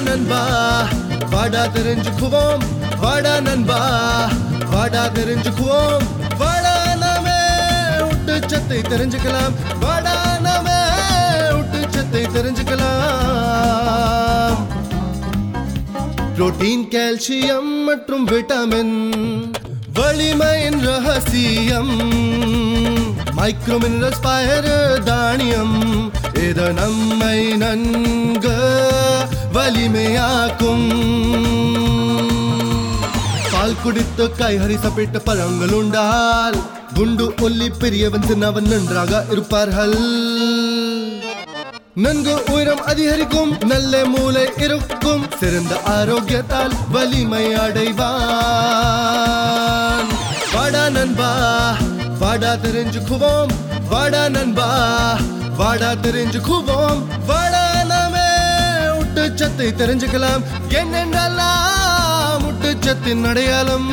நண்பா. வாடா தெரிஞ்சுக்குவோம். வாடா நண்பா. வாடா தெரிஞ்சுக்குவோம். வாடா நாமே ஊட்டச்சத்தை தெரிஞ்சுக்கலாம். வாடா நாமே ஊட்டச்சத்தை தெரிஞ்சுக்கலாம். புரோட்டீன் கால்சியம் மற்றும் விட்டமின். வலிமையின் ரகசியம். மைக்ரோ மினரல்ஸ் பயறு தானியம். இது நம்மை நன்கு வலிமையாக்கும். பால் குடித்து காய்கறி சாப்பிட்ட பழங்கள் உண்டால் குண்டு ஒல்லி பெரியவன் சின்னவன் நன்றாக இருப்பார்கள். நன்கு உயரம் அதிகரிக்கும் நல்ல மூளை இருக்கும் சிறந்த ஆரோக்கியத்தால் வலிமை அடைவான். வாடா நண்பா வாடா தெரிஞ்சுக்குவோம் வாடா நண்பா வாடா தெரிஞ்சுக்குவோம் வாடா. முட்டுச்சத்தை தெரிஞ்சுக்கலாம். என்னென்றெல்லாம் முட்டுச்சத்தின் அடையாளம்?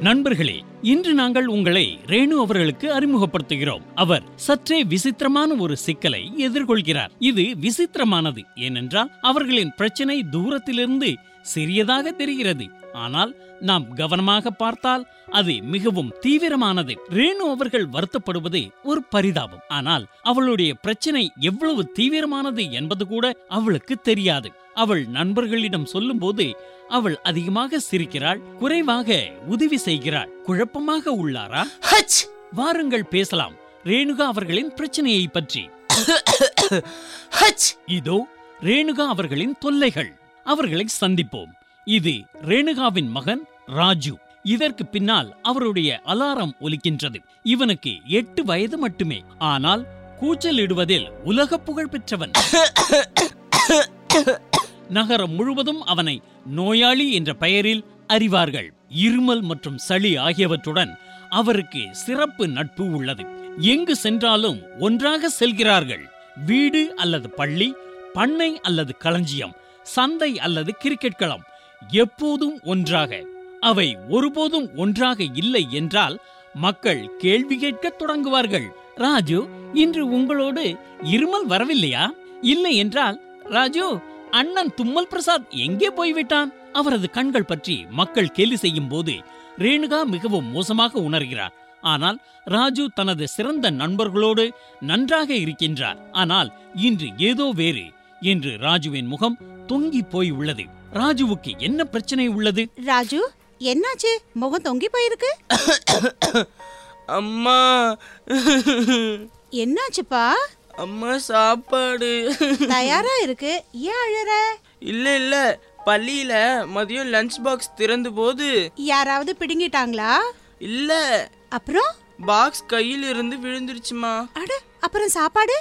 நண்பர்களே இன்று நாங்கள் உங்களை ரேணு அவர்களுக்கு அறிமுகப்படுத்துகிறோம். அவர் சற்றே விசித்திரமான ஒரு சிக்கலை எதிர்கொள்கிறார். இது விசித்திரமானது ஏனென்றால் அவர்களின் பிரச்சனை தூரத்திலிருந்து சிறியதாக தெரிகிறது. ஆனால் நாம் கவனமாக பார்த்தால் அது மிகவும் தீவிரமானது. ரேணு அவர்கள் வருத்தப்படுவது ஒரு பரிதாபம். ஆனால் அவளுடைய பிரச்சனை எவ்வளவு தீவிரமானது என்பது கூட அவளுக்கு தெரியாது. அவள் நண்பர்களிடம் சொல்லும்போது அவள் அதிகமாக சிரிக்கிறாள் குறைவாக உதவி செய்கிறாள். குழப்பமாக உள்ளாரா? ஹச்! வாருங்கள் பேசலாம். ரேணுகா அவர்களின் பிரச்சனையை பற்றி. ஹச்! இதோ ரேணுகா அவர்களின் தொல்லைகள். அவர்களை சந்திப்போம். இது ரேணுகாவின் மகன் ராஜு. இதற்கு பின்னால் அவருடைய அலாரம் ஒலிக்கின்றது. இவனுக்கு எட்டு வயது மட்டுமே. ஆனால் கூச்சல் இடுவதில் உலக புகழ் பெற்றவன். நகரம் முழுவதும் அவனை நோயாளி என்ற பெயரில் அறிவார்கள். இருமல் மற்றும் சளி ஆகியவற்றுடன் அவருக்கு சிறப்பு நட்பு உள்ளது. எங்கு சென்றாலும் ஒன்றாக செல்கிறார்கள். வீடு அல்லது பள்ளி பண்ணை அல்லது களஞ்சியம். சந்தை அல்லது கிரிக்கெட் களம் எப்போதும் ஒன்றாக. அவை ஒருபோதும் ஒன்றாக இல்லை என்றால் மக்கள் கேள்வி கேட்கத் தொடங்குவார்கள். ராஜு இன்று உங்களோடு இருமல் வரவில்லையா? இல்லை என்றால் ராஜு அண்ணன் தும்மல் பிரசாத் எங்கே போய்விட்டான்? அவரது கண்கள் பற்றி மக்கள் கேலி செய்யும் போது ரேணுகா மிகவும் மோசமாக உணர்கிறார். ஆனால் ராஜு தனது சிறந்த நண்பர்களோடு நன்றாக இருக்கின்றார். ஆனால் இன்று ஏதோ வேறு என்று ராஜுவின் முகம் தொங்கி போய் உள்ளது ராஜுவுக்கு என்ன பிரச்சனை உள்ளது? ராஜு என்னாச்சு? முகம் தொங்கி போயிருக்கு. அம்மா. என்னாச்சுப்பா? அம்மா சாப்பாடு. தயாரா இருக்கு. ஏன் அழற? இல்ல இல்ல. பள்ளியில மதியம் லஞ்ச் பாக்ஸ் திறந்த போது. யாராவது பிடுங்கிட்டாங்களா? இல்ல. அப்புறம்? பாக்ஸ் கையில இருந்து விழுந்துருச்சுமா. அட அப்புறம் சாப்பாடு?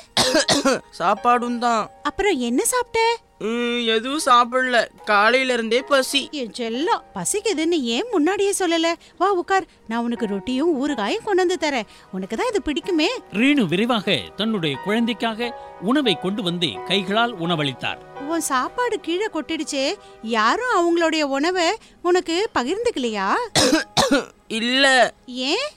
சாப்பாடும் தான் அப்புறம் என்ன சாப்பிட்ட? ம், எதுவும் சாப்பிடல. காலையில இருந்தே பசி. என் செல்லம் பசிக்குதுன்னு ஏன் முன்னாடியே சொல்லல? வா உட்கார் நான் உனக்கு ரொட்டியும் ஊறுகாயும் கொண்டு வந்து தரேன். உனக்கு தான் இது பிடிக்குமே. ரேணு விரைவாக தன்னுடைய குழந்தைக்காக உணவை கொண்டு வந்து கைகளால் உணவளித்தார். உன் சாப்பாடு கீழே கொட்டிடுச்சே. யாரும் அவங்களுடைய உணவை உனக்கு பகிர்ந்துக்கலையா? இல்ல. ஏன்?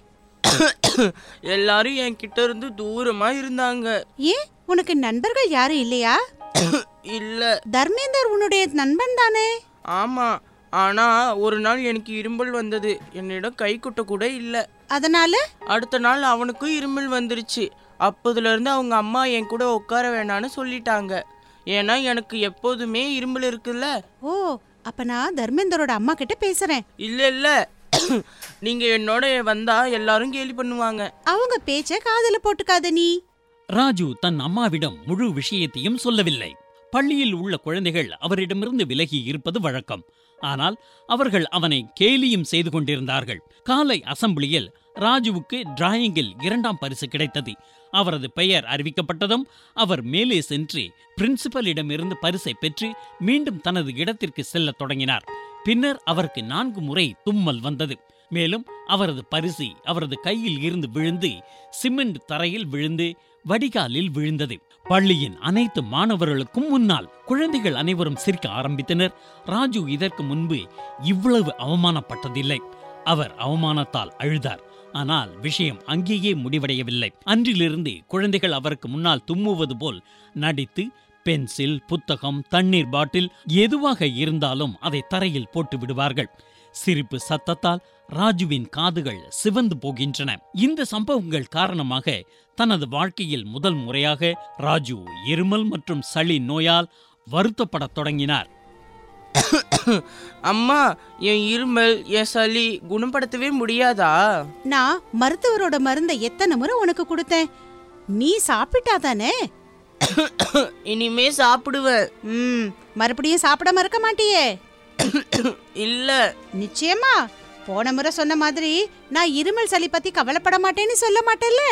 எல்லாரும் என் கிட்ட இருந்து தூரமா இருந்தாங்க. ஏன்? உனக்கு நண்பர்கள் யாரும் இல்லையா? இல்ல. தர்மேந்தர் உன்னுடைய நண்பன் தானே? ஆமா. ஆனா ஒரு நாள் எனக்கு இருமல் வந்தது. என்னிடம் கை குட்ட கூட இல்ல. அதனால? அடுத்த நாள் அவனுக்கும் இருமல் வந்துருச்சு. அப்போதுல இருந்து அவங்க அம்மா என் கூட உட்கார வேணான்னு சொல்லிட்டாங்க. ஏன்னா எனக்கு எப்போதுமே இருமல் இருக்குல்ல. ஓ அப்ப நான் தர்மேந்தரோட அம்மா கிட்ட பேசுறேன். இல்ல இல்ல. நீங்க என்னோட வந்தா எல்லாரும் கேலி பண்ணுவாங்க. அவங்க பேச்ச காதுல போட்டுக்காத நீ. ராஜு தன் அம்மாவிடம் முழு விஷயத்தையும் சொல்லவில்லை. பள்ளியில் உள்ள குழந்தைகள் அவரிடமிருந்து விலகி இருப்பது வழக்கம். ஆனால் அவர்கள் அவனை கேலியும் செய்து கொண்டிருந்தார்கள். காலை அசம்பிளியில் ராஜுவுக்கு டிராயிங்கில் இரண்டாம் பரிசு கிடைத்தது. அவரது பெயர் அறிவிக்கப்பட்டதும் அவர் மேலே சென்று பிரின்சிபலிடமிருந்து பரிசை பெற்று மீண்டும் தனது இடத்திற்கு செல்லத் தொடங்கினார். பின்னர் அவருக்கு நான்கு முறை தும்மல் வந்தது. மேலும் அவரது பரிசு அவரது கையில் இருந்து விழுந்து சிமெண்ட் தரையில் விழுந்து வடிகாலில் விழுந்தது. பள்ளியின் அனைத்து மாணவர்களுக்கும் முன்னால் குழந்தைகள் அனைவரும் சிரிக்க ஆரம்பித்தனர். ராஜு இதற்கு முன்பு இவ்வளவு அவமானப்பட்டதில்லை. அவர் அவமானத்தால் அழுதார். ஆனால் விஷயம் அங்கேயே முடிவடையவில்லை. அன்றிலிருந்து குழந்தைகள் அவருக்கு முன்னால் தும்முவது போல் நடித்து பென்சில் புத்தகம் தண்ணீர் பாட்டில் எதுவாக இருந்தாலும் அதை தரையில் போட்டு விடுவார்கள். சிரிப்பு சத்தத்தால் ராஜுவின் காதுகள் சிவந்து போகின்றன. இந்த சம்பவங்கள் காரணமாக தனது வாழ்க்கையில் முதல் முறையாக ராஜு இருமல் மற்றும் சளி நோயால் வருத்தப்படத் தொடங்கினார். அம்மா என் இருமல் என் சளி குணப்படுத்தவே முடியாதா? நான் மருத்துவரோட மருந்தை எத்தனை முறை உனக்கு கொடுத்தேன்? நீ சாப்பிட்டா தானே? இனிமே சாப்பிடுவேன். ம் மறுபடியும் சாப்பிட மறக்க மாட்டியே. இல்ல. நிச்சயமா. போன முறை சொன்ன மாதிரி நான் இருமல் சளி பத்தி கவலைப்பட மாட்டேன்னு சொல்ல மாட்டேல்ல?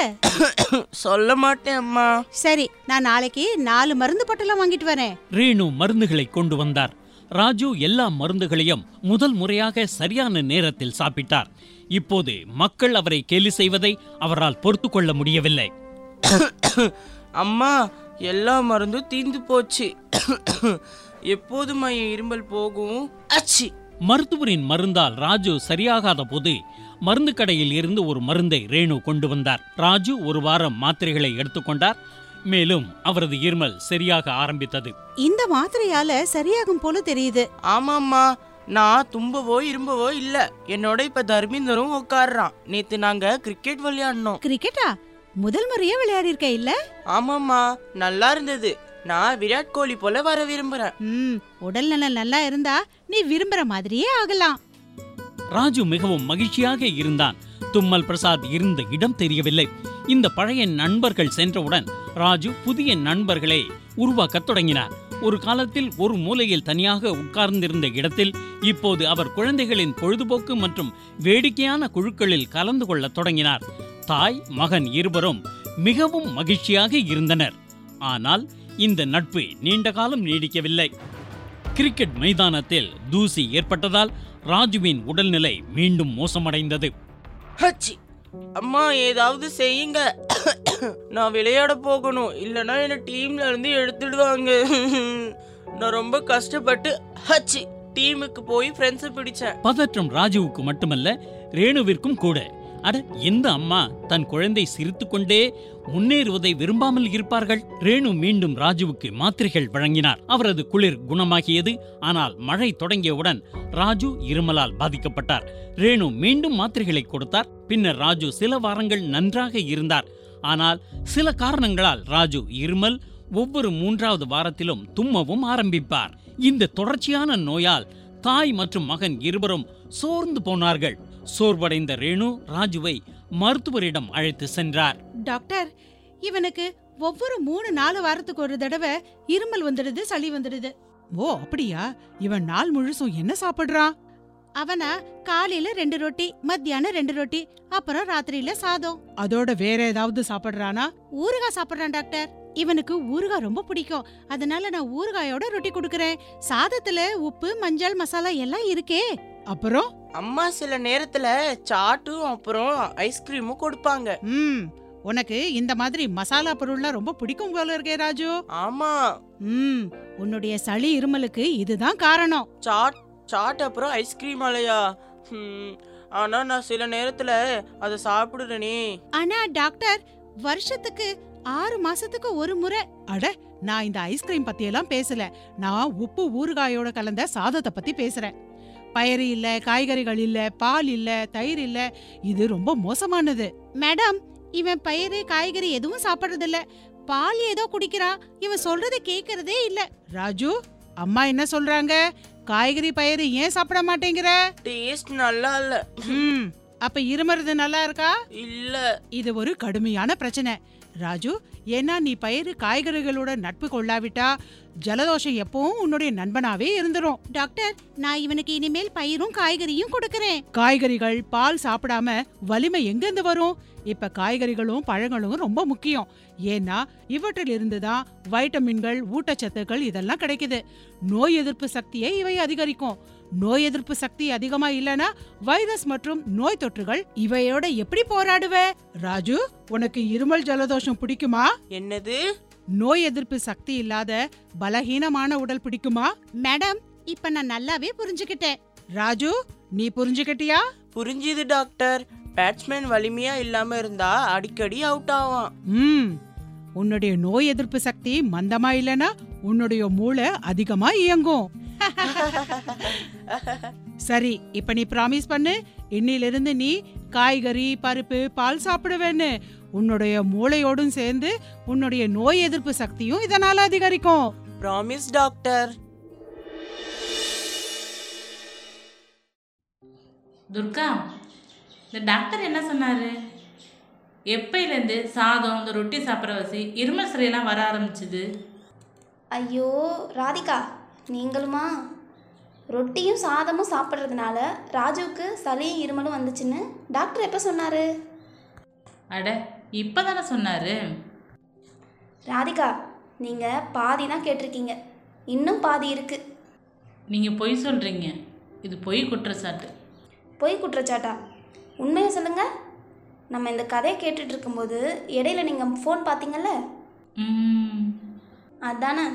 சொல்ல மாட்டேன் அம்மா. சரி நான் நாளைக்கு நாலு மருந்து பொட்டலம் வாங்கிட்டு வரேன். ரேணு மருந்துகளை கொண்டு வந்தார். ராஜு எல்லா மருந்துகளையும் முதல் முறையாக சரியான நேரத்தில் சாப்பிட்டார். இப்போது மக்கள் அவரை கேலி செய்வதை அவரால் பொறுத்து கொள்ள முடியவில்லை. அம்மா எல்லா மருந்தும் தீந்து போச்சு. எப்போதுமா என் இருமல் போகும். அச்சி. மருத்துவரின் மருந்தால் ராஜு சரியாகாத போது மருந்து கடையில் இருந்து ஒரு மருந்தை ரேணு கொண்டு வந்தார். ராஜு ஒரு வாரம் மாத்திரைகளை எடுத்துக்கொண்டார் மேலும் அவரது இருமல் சரியாக ஆரம்பித்தது. இந்த மாத்திரையால சரியாகும் போல தெரியுது. ஆமாம்மா. நான் தும்பவோ இரும்பவோ இல்ல. என்னோட இப்ப தர்மீந்தரும் உட்காடுறான் நேத்து நாங்க கிரிக்கெட் விளையாடினோம். கிரிக்கெட்டா முதல் முறையா விளையாடி இருக்க இல்ல? ஆமாம்மா நல்லா இருந்தது. நான் விராட் கோலி போல வர விரும்புறேன். ம் உடல் நலம் நல்லா இருந்தா நீ விரும்புற மாதிரியே ஆகலாம். ராஜு மிகவும் மகிழ்ச்சியாக இருந்தான். தும்மல் பிரசாத் இருந்த இடம் தெரியவில்லை. இந்த பழைய நண்பர்கள் சென்றவுடன் ராஜு புதிய நண்பர்களை உருவாக்கத் தொடங்கினார். ஒரு காலத்தில் ஒரு மூலையில் தனியாக உட்கார்ந்திருந்த இடத்தில் இப்போது அவர் குழந்தைகளின் பொழுதுபோக்கு மற்றும் வேடிக்கையான குழுக்களில் கலந்து கொள்ளத் தொடங்கினார். தாய் மகன் இருவரும் மிகவும் மகிழ்ச்சியாக இருந்தனர். ஆனால் இந்த நட்பு நீண்ட காலம் நீடிக்கவில்லை. கிரிக்கெட் மைதானத்தில் தூசி ஏற்பட்டதால் ராஜுவின் உடல்நிலை மீண்டும் மோசமடைந்தது. அம்மா ஏதாவது செய்யுங்க. நான் விளையாட போகணும். இல்லைன்னா என்னை டீம்ல இருந்து எடுத்துடுவாங்க. நான் ரொம்ப கஷ்டப்பட்டு ஹச்சி டீமுக்கு போய் ஃப்ரெண்ட்ஸை பிடிச்சேன். பதற்றம் ராஜுவுக்கு மட்டுமல்ல ரேணுவிற்கும் கூட. அட எந்த அம்மா? தன் குழந்தை சிரித்துக்கொண்டே முன்னேறுவதை விரும்பாமல் இருப்பார்கள். ரேணு மீண்டும் ராஜுவுக்கு மாத்திரைகள் வழங்கினார். அவரது குளிர் குணமாகியது. ஆனால் மழை தொடங்கியவுடன் ராஜு இருமலால் பாதிக்கப்பட்டார். ரேணு மீண்டும் மாத்திரைகளை கொடுத்தார். பின்னர் ராஜு சில வாரங்கள் நன்றாக இருந்தார். ஆனால் சில காரணங்களால் ராஜு இருமல் ஒவ்வொரு மூன்றாவது வாரத்திலும் தும்மவும் ஆரம்பிப்பார். இந்த தொடர்ச்சியான நோயால் தாய் மற்றும் மகன் இருவரும் சோர்ந்து போனார்கள். சோர்வடைந்த ரேணு ராஜுவை மருத்துவரிடம் அழைத்து சென்றார். டாக்டர் இவனுக்கு ஒவ்வொரு மூணு நாலு வாரத்துக்கு ஒரு தடவை இருமல் வந்துடுது சளி வந்துடுது. ஓ அப்படியா? இவன் நாள் முழுசும் என்ன சாப்பிடுறான்? அவனா காலையில ரெண்டு ரொட்டி மத்தியானம் ரெண்டு ரொட்டி அப்புறம் ராத்திரியில சாதம். அதோட வேற ஏதாவது சாப்பிடுறானா? ஊறுகாய் சாப்பிடுறான் டாக்டர். இவனுக்கு ஊறுகாய் ரொம்ப பிடிக்கும். அதனால நான் ஊறுகாயோட ரொட்டி கொடுக்கறேன். சாதத்துல உப்பு மஞ்சள் மசாலா எல்லாம் இருக்கே. அப்புறம்? அம்மா சில நேரத்துல சாட்டும் அப்புறம் ஐஸ்கிரீமும் கொடுப்பாங்க. ம் உனக்கு இந்த மாதிரி மசாலா பொருள்லாம் ரொம்ப பிடிக்கும் போல இருக்கே ராஜு. ஆமா. ம் உன்னுடைய சளி இருமலுக்கு இதுதான் காரணம். சாட் சாட் அப்புறம் ஐஸ்கிரீம் அலையா ஆனா நான் சில நேரத்துல அதை சாப்பிடுறேனே. ஆனா டாக்டர் வருஷத்துக்கு ஆறு மாசத்துக்கு ஒரு முறை. அட நான் இந்த ஐஸ்கிரீம் பத்தி எல்லாம் பேசல. நான் உப்பு ஊறுகாயோட கலந்த சாதத்தை பத்தி பேசுறேன். பயறு இல்ல காய்கறிகள் இல்ல பால் இல்ல தயிர் இல்ல. இது ரொம்ப மோசமானது. மேடம் இவன் பயிறு காய்கறி எதுவும் சாப்பிடுறதில்ல. பால் ஏதோ குடிக்கிறான் இவன் சொல்றதை கேக்குறதே இல்ல. ராஜு அம்மா என்ன சொல்றாங்க? காய்கறி பயிறு ஏன் சாப்பிட மாட்டேங்கிற? டேஸ்ட் நல்லா இல்ல. ம். அப்ப இருமறது நல்லா இருக்கா? இல்ல. இது ஒரு கடுமையான பிரச்சனை. ராஜு ஏன்னா நீ பயிறு காய்கறிகளோட நட்பு கொள்ளாவிட்டா ஜலதோஷம் எப்பவும் உன்னுடைய நண்பனாவே இருந்துரும். டாக்டர் நான் இவனுக்கு இனிமேல் பயிரும் காய்கறியும் கொடுக்கறேன். காய்கறிகள் பால் சாப்பிடாம வலிமை எங்கிருந்து வரும்? இப்ப காய்கறிகளும் பழங்களும் ரொம்ப முக்கியம். ஏன்னா இவற்றில் இருந்துதான் வைட்டமின்கள் ஊட்டச்சத்துக்கள் இதெல்லாம் கிடைக்குது. நோய் எதிர்ப்பு சக்தியை இவை அதிகரிக்கும். நோய் எதிர்ப்பு சக்தி அதிகமா இல்லனா வைரஸ் மற்றும் நோய் தொற்றுகள் இவையோட எப்படி போராடுவ? ராஜு உனக்கு இருமல் ஜலதோஷம் பிடிக்குமா? என்னது? நோய் எதிர்ப்பு சக்தி இல்லாத பலகீனமான உடல் பிடிக்குமா? மேடம் இப்ப நான் நல்லாவே புரிஞ்சுக்கிட்டேன். ராஜு நீ புரிஞ்சுக்கிட்டியா? புரிஞ்சுது டாக்டர். பேட்ஸ்மேன் வலிமையா இல்லாம இருந்தா அடிக்கடி அவுட் ஆவான். ம். உன்னுடைய நோய் எதிர்ப்பு சக்தி மந்தமா இல்லனா உன்னுடைய மூளை அதிகமா இயங்கும். சரி இப்ப நீ ப்ராமிஸ் பண்ணு இன்னிலிருந்து நீ காய்கறி பருப்பு பால் சாப்பிடுவேன்னு. உன்னுடைய மூளையோடும் சேர்ந்து உன்னுடைய நோய் எதிர்ப்பு சக்தியும் இதனால அதிகரிக்கும். ப்ராமிஸ் டாக்டர் துர்கா இந்த டாக்டர் என்ன சொன்னாரு? எப்பையிலேருந்து சாதம் இந்த ரொட்டி சாப்பிட்ற வசி இருமல் சரியெல்லாம் வர ஆரம்பிச்சுது? ஐயோ ராதிகா நீங்களுமா? ரொட்டியும் சாதமும் சாப்பிட்றதுனால ராஜுவுக்கு சளியும் இருமலும் வந்துச்சுன்னு டாக்டர் எப்போ சொன்னார்? அட இப்போ தானே சொன்னார்? ராதிகா நீங்கள் பாதி தான் கேட்டிருக்கீங்க. இன்னும் பாதி இருக்குது நீங்கள் பொய் சொல்கிறீங்க இது பொய் குற்றச்சாட்டு. பொய் குற்றச்சாட்டா? உண்மையை சொல்லுங்கள் நம்ம இந்த கதையை கேட்டுட்டு இருக்கும்போது இடையில நீங்கள் ஃபோன் பார்த்தீங்கல்ல? அதானே.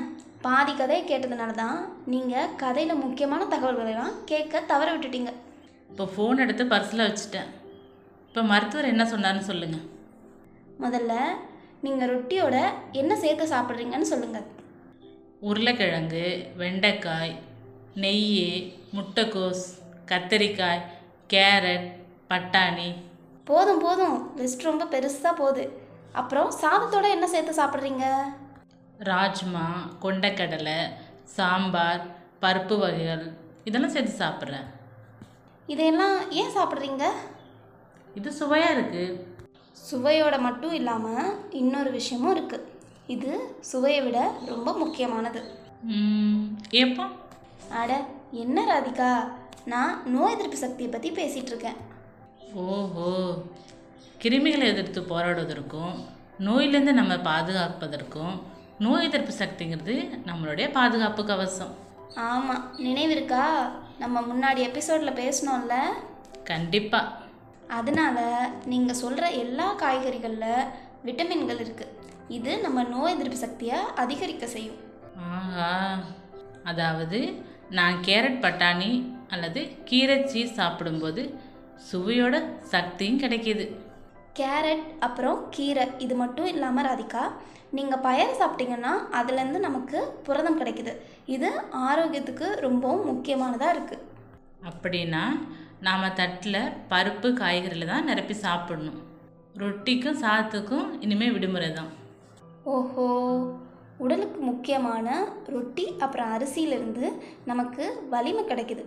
பாதி கதையை கேட்டதுனால தான் நீங்கள் கதையில் முக்கியமான தகவல்களெல்லாம் கேட்க தவற விட்டுட்டீங்க. இப்போ ஃபோன் எடுத்து பர்ஸில் வச்சுட்டேன். இப்போ மருத்துவர் என்ன சொன்னார்னு சொல்லுங்கள் முதல்ல நீங்கள் ரொட்டியோட என்ன சேர்த்து சாப்பிட்றீங்கன்னு சொல்லுங்கள் உருளைக்கிழங்கு வெண்டைக்காய் நெய் முட்டைக்கோஸ் கத்தரிக்காய் கேரட் பட்டாணி. போதும் போதும். லிஸ்ட் ரொம்ப பெருசாக போகுது. அப்புறம் சாதத்தோட என்ன சேர்த்து சாப்பிட்றீங்க? ராஜ்மா கொண்டைக்கடலை சாம்பார் பருப்பு வகைகள் இதெல்லாம் சேர்த்து சாப்பிட்றேன் இதையெல்லாம் ஏன் சாப்பிட்றீங்க? இது சுவையாக இருக்குது சுவையோட மட்டும் இல்லாமல் இன்னொரு விஷயமும் இருக்குது இது சுவையை விட ரொம்ப முக்கியமானது. ஏப்பா அட என்ன ராதிகா? நான் நோய் எதிர்ப்பு சக்தியை பற்றி பேசிகிட்டு இருக்கேன் ஓஹோ. கிருமிகளை எதிர்த்து போராடுவதற்கும் நோயிலேருந்து நம்ம பாதுகாப்பதற்கும் நோய் எதிர்ப்பு சக்திங்கிறது நம்மளுடைய பாதுகாப்பு கவசம். ஆமாம் நினைவிருக்கா? நம்ம முன்னாடி எபிசோடில் பேசினோம்ல? கண்டிப்பாக அதனால நீங்கள் சொல்கிற எல்லா காய்கறிகளில் விட்டமின்கள் இருக்குது இது நம்ம நோய் எதிர்ப்பு சக்தியை அதிகரிக்க செய்யும். ஆஹா. அதாவது நான் கேரட் பட்டாணி அல்லது கீரை சீஸ் சாப்பிடும்போது சுவையோட சக்தியும் கிடைக்கிது. கேரட் அப்புறம் கீரை. இது மட்டும் இல்லாமல் ராதிகா நீங்கள் பயறு சாப்பிட்டீங்கன்னா அதுலேருந்து நமக்கு புரதம் கிடைக்குது. இது ஆரோக்கியத்துக்கு ரொம்பவும் முக்கியமானதாக இருக்குது அப்படின்னா நாம் தட்டில் பருப்பு காய்கறியில் தான் நிரப்பி சாப்பிடணும். ரொட்டிக்கும் சாதத்துக்கும் இனிமேல் விடுமுறை தான். ஓஹோ. உடலுக்கு முக்கியமான ரொட்டி அப்புறம் அரிசியிலிருந்து நமக்கு வலிமை கிடைக்குது.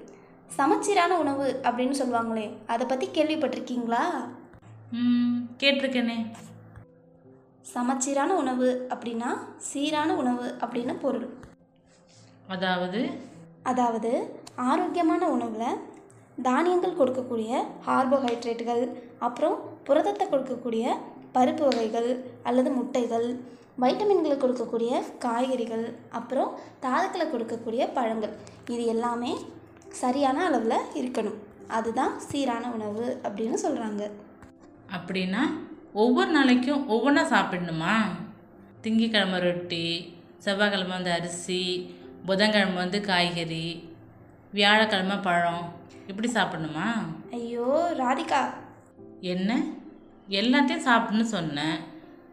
சமச்சீரான உணவு அப்படின்னு சொல்லுவாங்களே அதை பற்றி கேள்விப்பட்டிருக்கீங்களா? கேட்டிருக்கேனே. சமச்சீரான உணவு அப்படின்னா சீரான உணவு அப்படின்னு பொருள். அதாவது? அதாவது ஆரோக்கியமான உணவில் தானியங்கள் கொடுக்கக்கூடிய கார்போஹைட்ரேட்டுகள் அப்புறம் புரதத்தை கொடுக்கக்கூடிய பருப்பு வகைகள் அல்லது முட்டைகள் வைட்டமின்களை கொடுக்கக்கூடிய காய்கறிகள் அப்புறம் தாதுக்களை கொடுக்கக்கூடிய பழங்கள். இது எல்லாமே சரியான அளவில் இருக்கணும். அதுதான் சீரான உணவு அப்படின்னு சொல்கிறாங்க அப்படின்னா ஒவ்வொரு நாளைக்கும் ஒவ்வொன்றா சாப்பிடணுமா? திங்கக்கிழமை ரொட்டி செவ்வாய்க்கிழமை வந்து அரிசி புதன்கிழமை வந்து காய்கறி வியாழக்கிழமை பழம் இப்படி சாப்பிடணுமா? ஐயோ ராதிகா. என்ன? எல்லாத்தையும் சாப்பிடணும்னு சொன்னேன்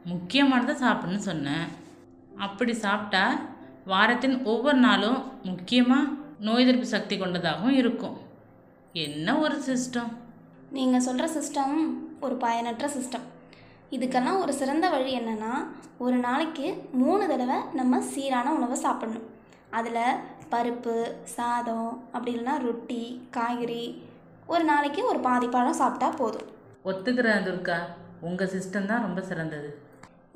முக்கியமானதை சாப்பிடணும்னு சொன்னேன் அப்படி சாப்பிட்டா வாரத்தின் ஒவ்வொரு நாளும் முக்கியமாக நோய் எதிர்ப்பு சக்தி கொண்டதாகவும் இருக்கும். என்ன ஒரு சிஸ்டம்? நீங்கள் சொல்கிற சிஸ்டம் ஒரு பயனற்ற சிஸ்டம் இதுக்கெல்லாம் ஒரு சிறந்த வழி என்னென்னா ஒரு நாளைக்கு மூணு தடவை நம்ம சீரான உணவை சாப்பிடணும். அதில் பருப்பு சாதம் அப்படி இல்லைன்னா ரொட்டி காய்கறி ஒரு நாளைக்கு ஒரு பாதி பழம் சாப்பிட்டா போதும். ஒத்துக்கிறேன் துர்கா உங்கள் சிஸ்டம் தான் ரொம்ப சிறந்தது.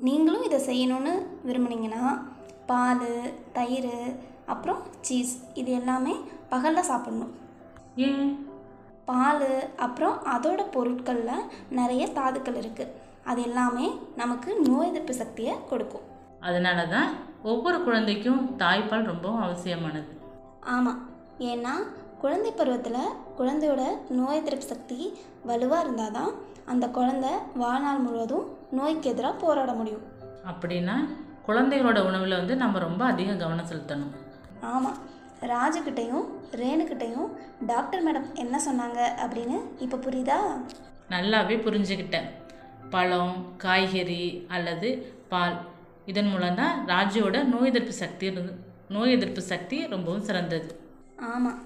நீங்களும் இதை செய்யணும்னு விரும்புனீங்கன்னா பால் தயிர் அப்புறம் சீஸ் இது எல்லாமே பகலில் சாப்பிடணும். ஏன்? பால் அப்புறம் அதோட பொருட்களில் நிறைய தாதுக்கள் இருக்குது அது எல்லாமே நமக்கு நோய் எதிர்ப்பு சக்தியை கொடுக்கும். அதனால தான் ஒவ்வொரு குழந்தைக்கும் தாய்ப்பால் ரொம்பவும் அவசியமானது. ஆமாம் ஏன்னா குழந்தை பருவத்தில் குழந்தையோட நோய் எதிர்ப்பு சக்தி வலுவாக இருந்தால் தான் அந்த குழந்தை வாழ்நாள் முழுவதும் நோய்க்கு எதிராக போராட முடியும். அப்படின்னா குழந்தைகளோட உணவில் வந்து நம்ம ரொம்ப அதிக கவனம் செலுத்தணும். ஆமாம் ராஜுக்கிட்டையும் ரேணுக்கிட்டையும் டாக்டர் மேடம் என்ன சொன்னாங்க அப்படின்னு இப்போ புரியுதா? நல்லாவே புரிஞ்சுக்கிட்டேன் பழம் காய்கறி அல்லது பால். இதன் மூலம் தான் ராஜுவோட நோய் எதிர்ப்பு சக்தி இருந்து நோய் எதிர்ப்பு சக்தி ரொம்பவும் சிறந்தது. ஆமாம்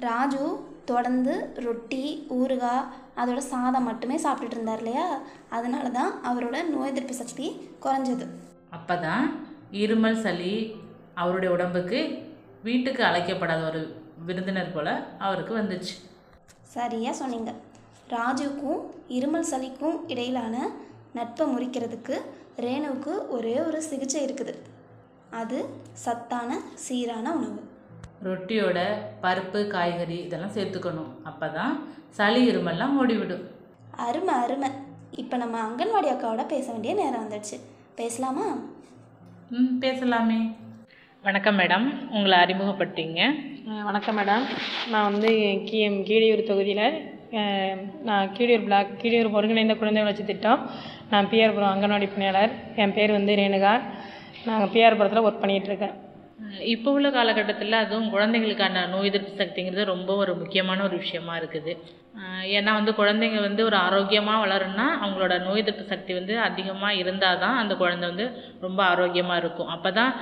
ராஜு தொடர்ந்து ரொட்டி ஊறுகாய் அதோட சாதம் மட்டுமே சாப்பிட்டுட்டு இருந்தார் இல்லையா? அதனால தான் அவரோட நோய் எதிர்ப்பு சக்தி குறைஞ்சது. அப்போ தான் இருமல் சளி அவருடைய உடம்புக்கு வீட்டுக்கு அழைக்கப்படாத ஒரு விருந்தினர் போல் அவருக்கு வந்துச்சு. சரியாக சொன்னீங்க. ராஜுவுக்கும் இருமல் சளிக்கும் இடையிலான நட்பை முறிக்கிறதுக்கு ரேணுவுக்கு ஒரே ஒரு சிகிச்சை இருக்குது. அது சத்தான சீரான உணவு. ரொட்டியோட பருப்பு காய்கறி இதெல்லாம் சேர்த்துக்கணும். அப்போ தான் சளி இருமல்லாம் ஓடிவிடும். அருமை அருமை. இப்போ நம்ம அங்கன்வாடி அக்காவோட பேச வேண்டிய நேரம் வந்துடுச்சு. பேசலாமா? ம் பேசலாமே. வணக்கம் மேடம். உங்களை அறிமுகப்படுத்திங்க. வணக்கம் மேடம். நான் வந்து கீ கீழியூர் தொகுதியில் நான் கீழியூர் பிளாக் கீழியூர் ஒருங்கிணைந்த குழந்தை வளர்ச்சி திட்டம். நான் பிஆர்புரம் அங்கன்வாடி பணியாளர். என் பேர் வந்து ரேணுகா. நாங்கள் பிஆர்புரத்தில் ஒர்க் பண்ணிகிட்ருக்கேன் இப்போ உள்ள காலகட்டத்தில் அதுவும் குழந்தைங்களுக்கான நோய் எதிர்ப்பு சக்திங்கிறது ரொம்ப ஒரு முக்கியமான ஒரு விஷயமா இருக்குது. ஏன்னா வந்து குழந்தைங்க வந்து ஒரு ஆரோக்கியமாக வளரணும்னா அவங்களோட நோய் எதிர்ப்பு சக்தி வந்து அதிகமாக இருந்தால் தான் அந்த குழந்தை வந்து ரொம்ப ஆரோக்கியமாக இருக்கும். அப்போ தான்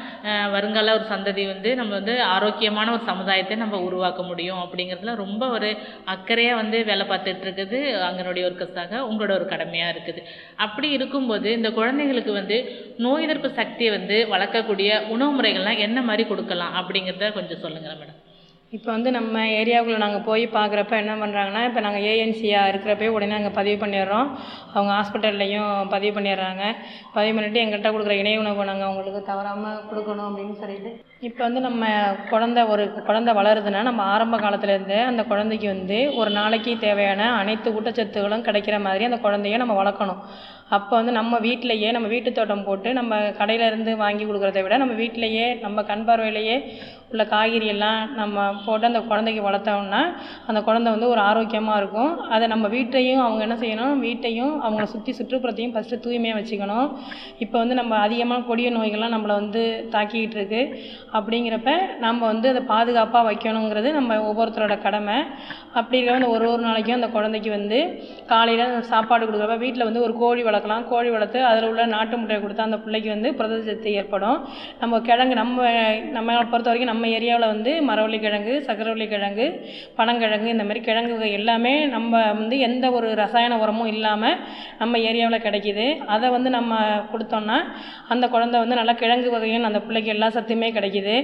வருங்கால ஒரு சந்ததி வந்து நம்ம வந்து ஆரோக்கியமான ஒரு சமுதாயத்தை நம்ம உருவாக்க முடியும் அப்படிங்கிறதுல ரொம்ப ஒரு அக்கறையாக வந்து வேலை பார்த்துட்டு இருக்குது அங்கனுடைய ஒர்க்கர்ஸாக உங்களோட ஒரு கடமையாக இருக்குது. அப்படி இருக்கும்போது இந்த குழந்தைங்களுக்கு வந்து நோய் எதிர்ப்பு சக்தியை வந்து வளர்க்கக்கூடிய உணவு முறைகள்லாம் என்ன மாதிரி கொடுக்கலாம் அப்படிங்கிறத கொஞ்சம் சொல்லுங்களேன் மேடம். இப்போ வந்து நம்ம ஏரியாவுக்குள்ளே நாங்கள் போய் பார்க்குறப்ப என்ன பண்ணுறாங்கன்னா இப்போ நாங்கள் ஏஎன்சியாக இருக்கிறப்பே உடனே நாங்கள் பதிவு பண்ணிடுறோம். அவங்க ஹாஸ்பிட்டல்லையும் பதிவு பண்ணிடுறாங்க. பதிவு பண்ணிவிட்டு எங்கள்கிட்ட கொடுக்குற இணை உணவு நாங்கள் அவங்களுக்கு தவறாமல் கொடுக்கணும் அப்படின்னு சொல்லிட்டு. இப்போ வந்து நம்ம குழந்த ஒரு குழந்த வளருதுன்னா நம்ம ஆரம்ப காலத்துலேருந்தே அந்த குழந்தைக்கு வந்து ஒரு நாளைக்கு தேவையான அனைத்து ஊட்டச்சத்துகளும் கிடைக்கிற மாதிரி அந்த குழந்தைய நம்ம வளர்க்கணும். அப்போ வந்து நம்ம வீட்டிலையே நம்ம வீட்டு தோட்டம் போட்டு நம்ம கடையிலேருந்து வாங்கி கொடுக்குறத விட நம்ம வீட்டிலையே நம்ம கண் பார்வையிலேயே உள்ள காய்கறி எல்லாம் நம்ம போட்டு அந்த குழந்தைக்கு வளர்த்தோம்னா அந்த குழந்தை வந்து ஒரு ஆரோக்கியமாக இருக்கும். அதை நம்ம வீட்டையும் அவங்க என்ன செய்யணும்? வீட்டையும் அவங்கள சுற்றி சுற்றுப்புறத்தையும் ஃபஸ்ட்டு தூய்மையாக வச்சுக்கணும். இப்போ வந்து நம்ம அதிகமாக கொடிய நோய்கள்லாம் நம்மளை வந்து தாக்கிக்கிட்டு இருக்கு. அப்படிங்கிறப்ப நம்ம வந்து அதை பாதுகாப்பாக வைக்கணுங்கிறது நம்ம ஒவ்வொருத்தரோட கடமை. அப்படி இருக்கிற வந்து ஒரு ஒரு நாளைக்கும் அந்த குழந்தைக்கு வந்து காலையில் சாப்பாடு கொடுக்குறப்ப வீட்டில் வந்து ஒரு கோழி வளர்க்கலாம் கோழி வளர்த்து அதில் உள்ள நாட்டு முட்டையை கொடுத்தா அந்த பிள்ளைக்கு வந்து புரதச்சத்து ஏற்படும். நம்ம கிழங்கு நம்ம நம்ம பொறுத்த வரைக்கும் நம்ம ஏரியாவில் வந்து மரவள்ளி கிழங்கு சக்கரவள்ளி கிழங்கு பனங்கிழங்கு இந்த மாதிரி கிழங்கு வகை எல்லாமே நம்ம வந்து எந்த ஒரு ரசாயன உரமும் இல்லாமல் நம்ம ஏரியாவில் கிடைக்கிது. அதை வந்து நம்ம கொடுத்தோம்னா அந்த குழந்தை வந்து நல்லா கிழங்கு வகையும் அந்த பிள்ளைக்கு எல்லா சத்துமே கிடைக்கிது.